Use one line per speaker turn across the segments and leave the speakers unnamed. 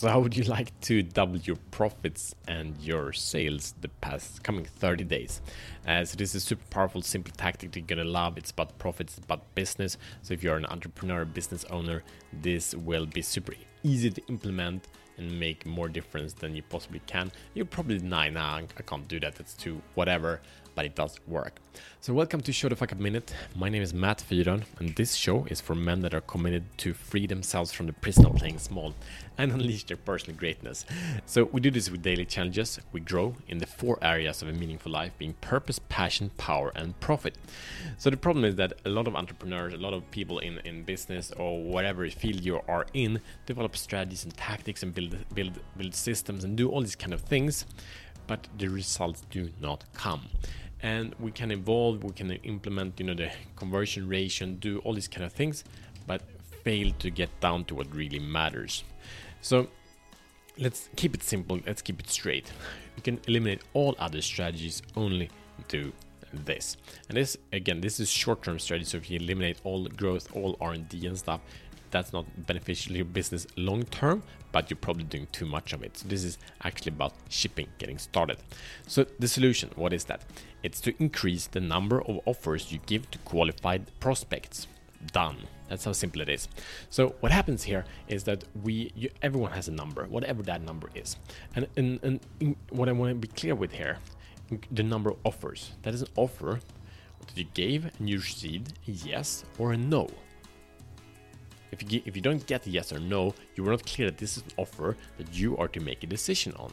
So, how would you like to double your profits and your sales the past coming 30 days? Uh, so, this is a super powerful, simple tactic you're gonna love. It's about profits, it's about business. So, if you're an entrepreneur, business owner, this will be super easy to implement and make more difference than you possibly can. you're probably deny, nah, I can't do that. It's too whatever but it does work. So, welcome to Show the Fuck Up Minute. My name is Matt Fyron, and this show is for men that are committed to free themselves from the prison of playing small and unleash their personal greatness. So, we do this with daily challenges. We grow in the four areas of a meaningful life being purpose, passion, power, and profit. So, the problem is that a lot of entrepreneurs, a lot of people in, in business or whatever field you are in, develop strategies and tactics and build, build, build systems and do all these kind of things but the results do not come. And we can evolve we can implement you know the conversion ratio and do all these kind of things but fail to get down to what really matters. So let's keep it simple let's keep it straight. You can eliminate all other strategies only do this. And this again this is short-term strategy so if you eliminate all growth all r&d and stuff that's not beneficial to your business long term, but you're probably doing too much of it. So this is actually about shipping, getting started. So the solution, what is that? It's to increase the number of offers you give to qualified prospects. Done. That's how simple it is. So what happens here is that we, you, everyone has a number, whatever that number is, and, and, and what I want to be clear with here, the number of offers. That is an offer that you gave and you received a yes or a no. If you, get, if you don't get yes or no, you were not clear that this is an offer that you are to make a decision on.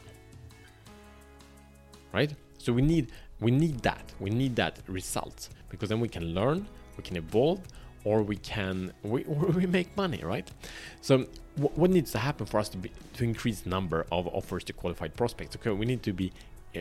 Right? So we need we need that. We need that result because then we can learn, we can evolve, or we can we, we make money, right? So what, needs to happen for us to be to increase number of offers to qualified prospects? Okay, we need to be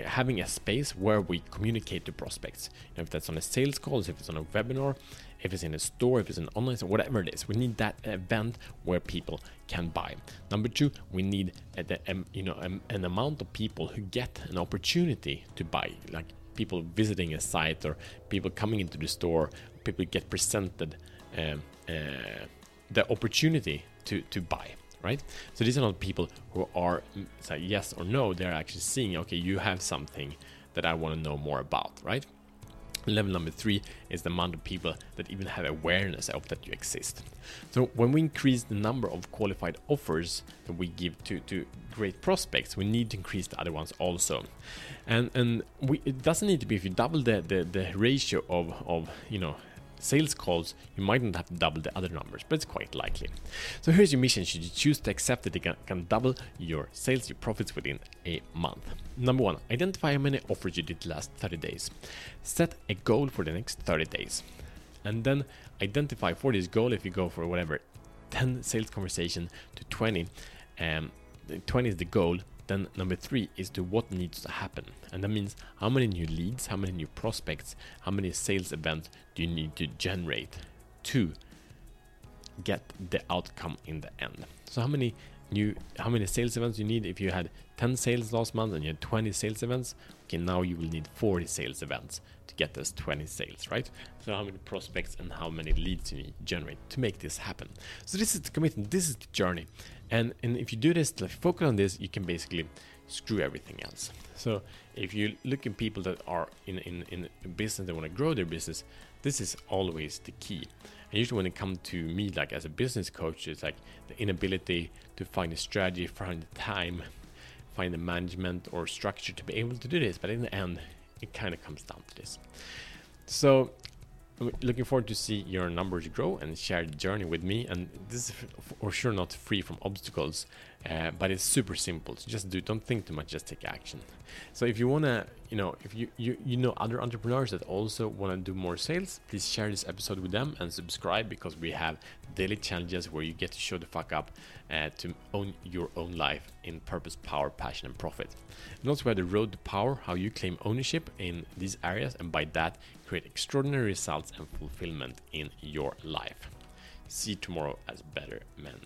having a space where we communicate to prospects. You know, if that's on a sales call, if it's on a webinar, if it's in a store, if it's an online store, whatever it is, we need that event where people can buy. Number two, we need a, you know an amount of people who get an opportunity to buy, like people visiting a site or people coming into the store, people get presented um, uh, the opportunity to to buy right? So these are not people who are mm, say yes or no. They're actually seeing, okay, you have something that I want to know more about, right? Level number three is the amount of people that even have awareness of that you exist. So when we increase the number of qualified offers that we give to, to great prospects, we need to increase the other ones also. And and we, it doesn't need to be if you double the, the, the ratio of, of you know sales calls, you might not have to double the other numbers, but it's quite likely. So here's your mission should you choose to accept that you can, can double your sales, your profits within a month. Number one, identify how many offers you did last 30 days. Set a goal for the next 30 days. And then identify for this goal if you go for whatever 10 sales conversation to 20. Um, 20 is the goal then number three is to what needs to happen. And that means how many new leads, how many new prospects, how many sales events do you need to generate to get the outcome in the end. So how many new how many sales events you need if you had 10 sales last month and you had 20 sales events okay now you will need 40 sales events to get those 20 sales right so how many prospects and how many leads you need to generate to make this happen so this is the commitment this is the journey and and if you do this, like focus on this, you can basically screw everything else. So if you look at people that are in in in business, they want to grow their business, this is always the key. And usually when it comes to me, like as a business coach, it's like the inability to find a strategy, find the time, find the management or structure to be able to do this. But in the end, it kind of comes down to this. So looking forward to see your numbers grow and share the journey with me. And this is for sure not free from obstacles uh, but it's super simple. So just do don't think too much just take action. So if you want to you know if you, you you know other entrepreneurs that also want to do more sales please share this episode with them and subscribe because we have daily challenges where you get to show the fuck up uh, to own your own life in purpose power passion and profit. And also we the road to power how you claim ownership in these areas and by that create extraordinary results and fulfillment in your life. See you tomorrow as better men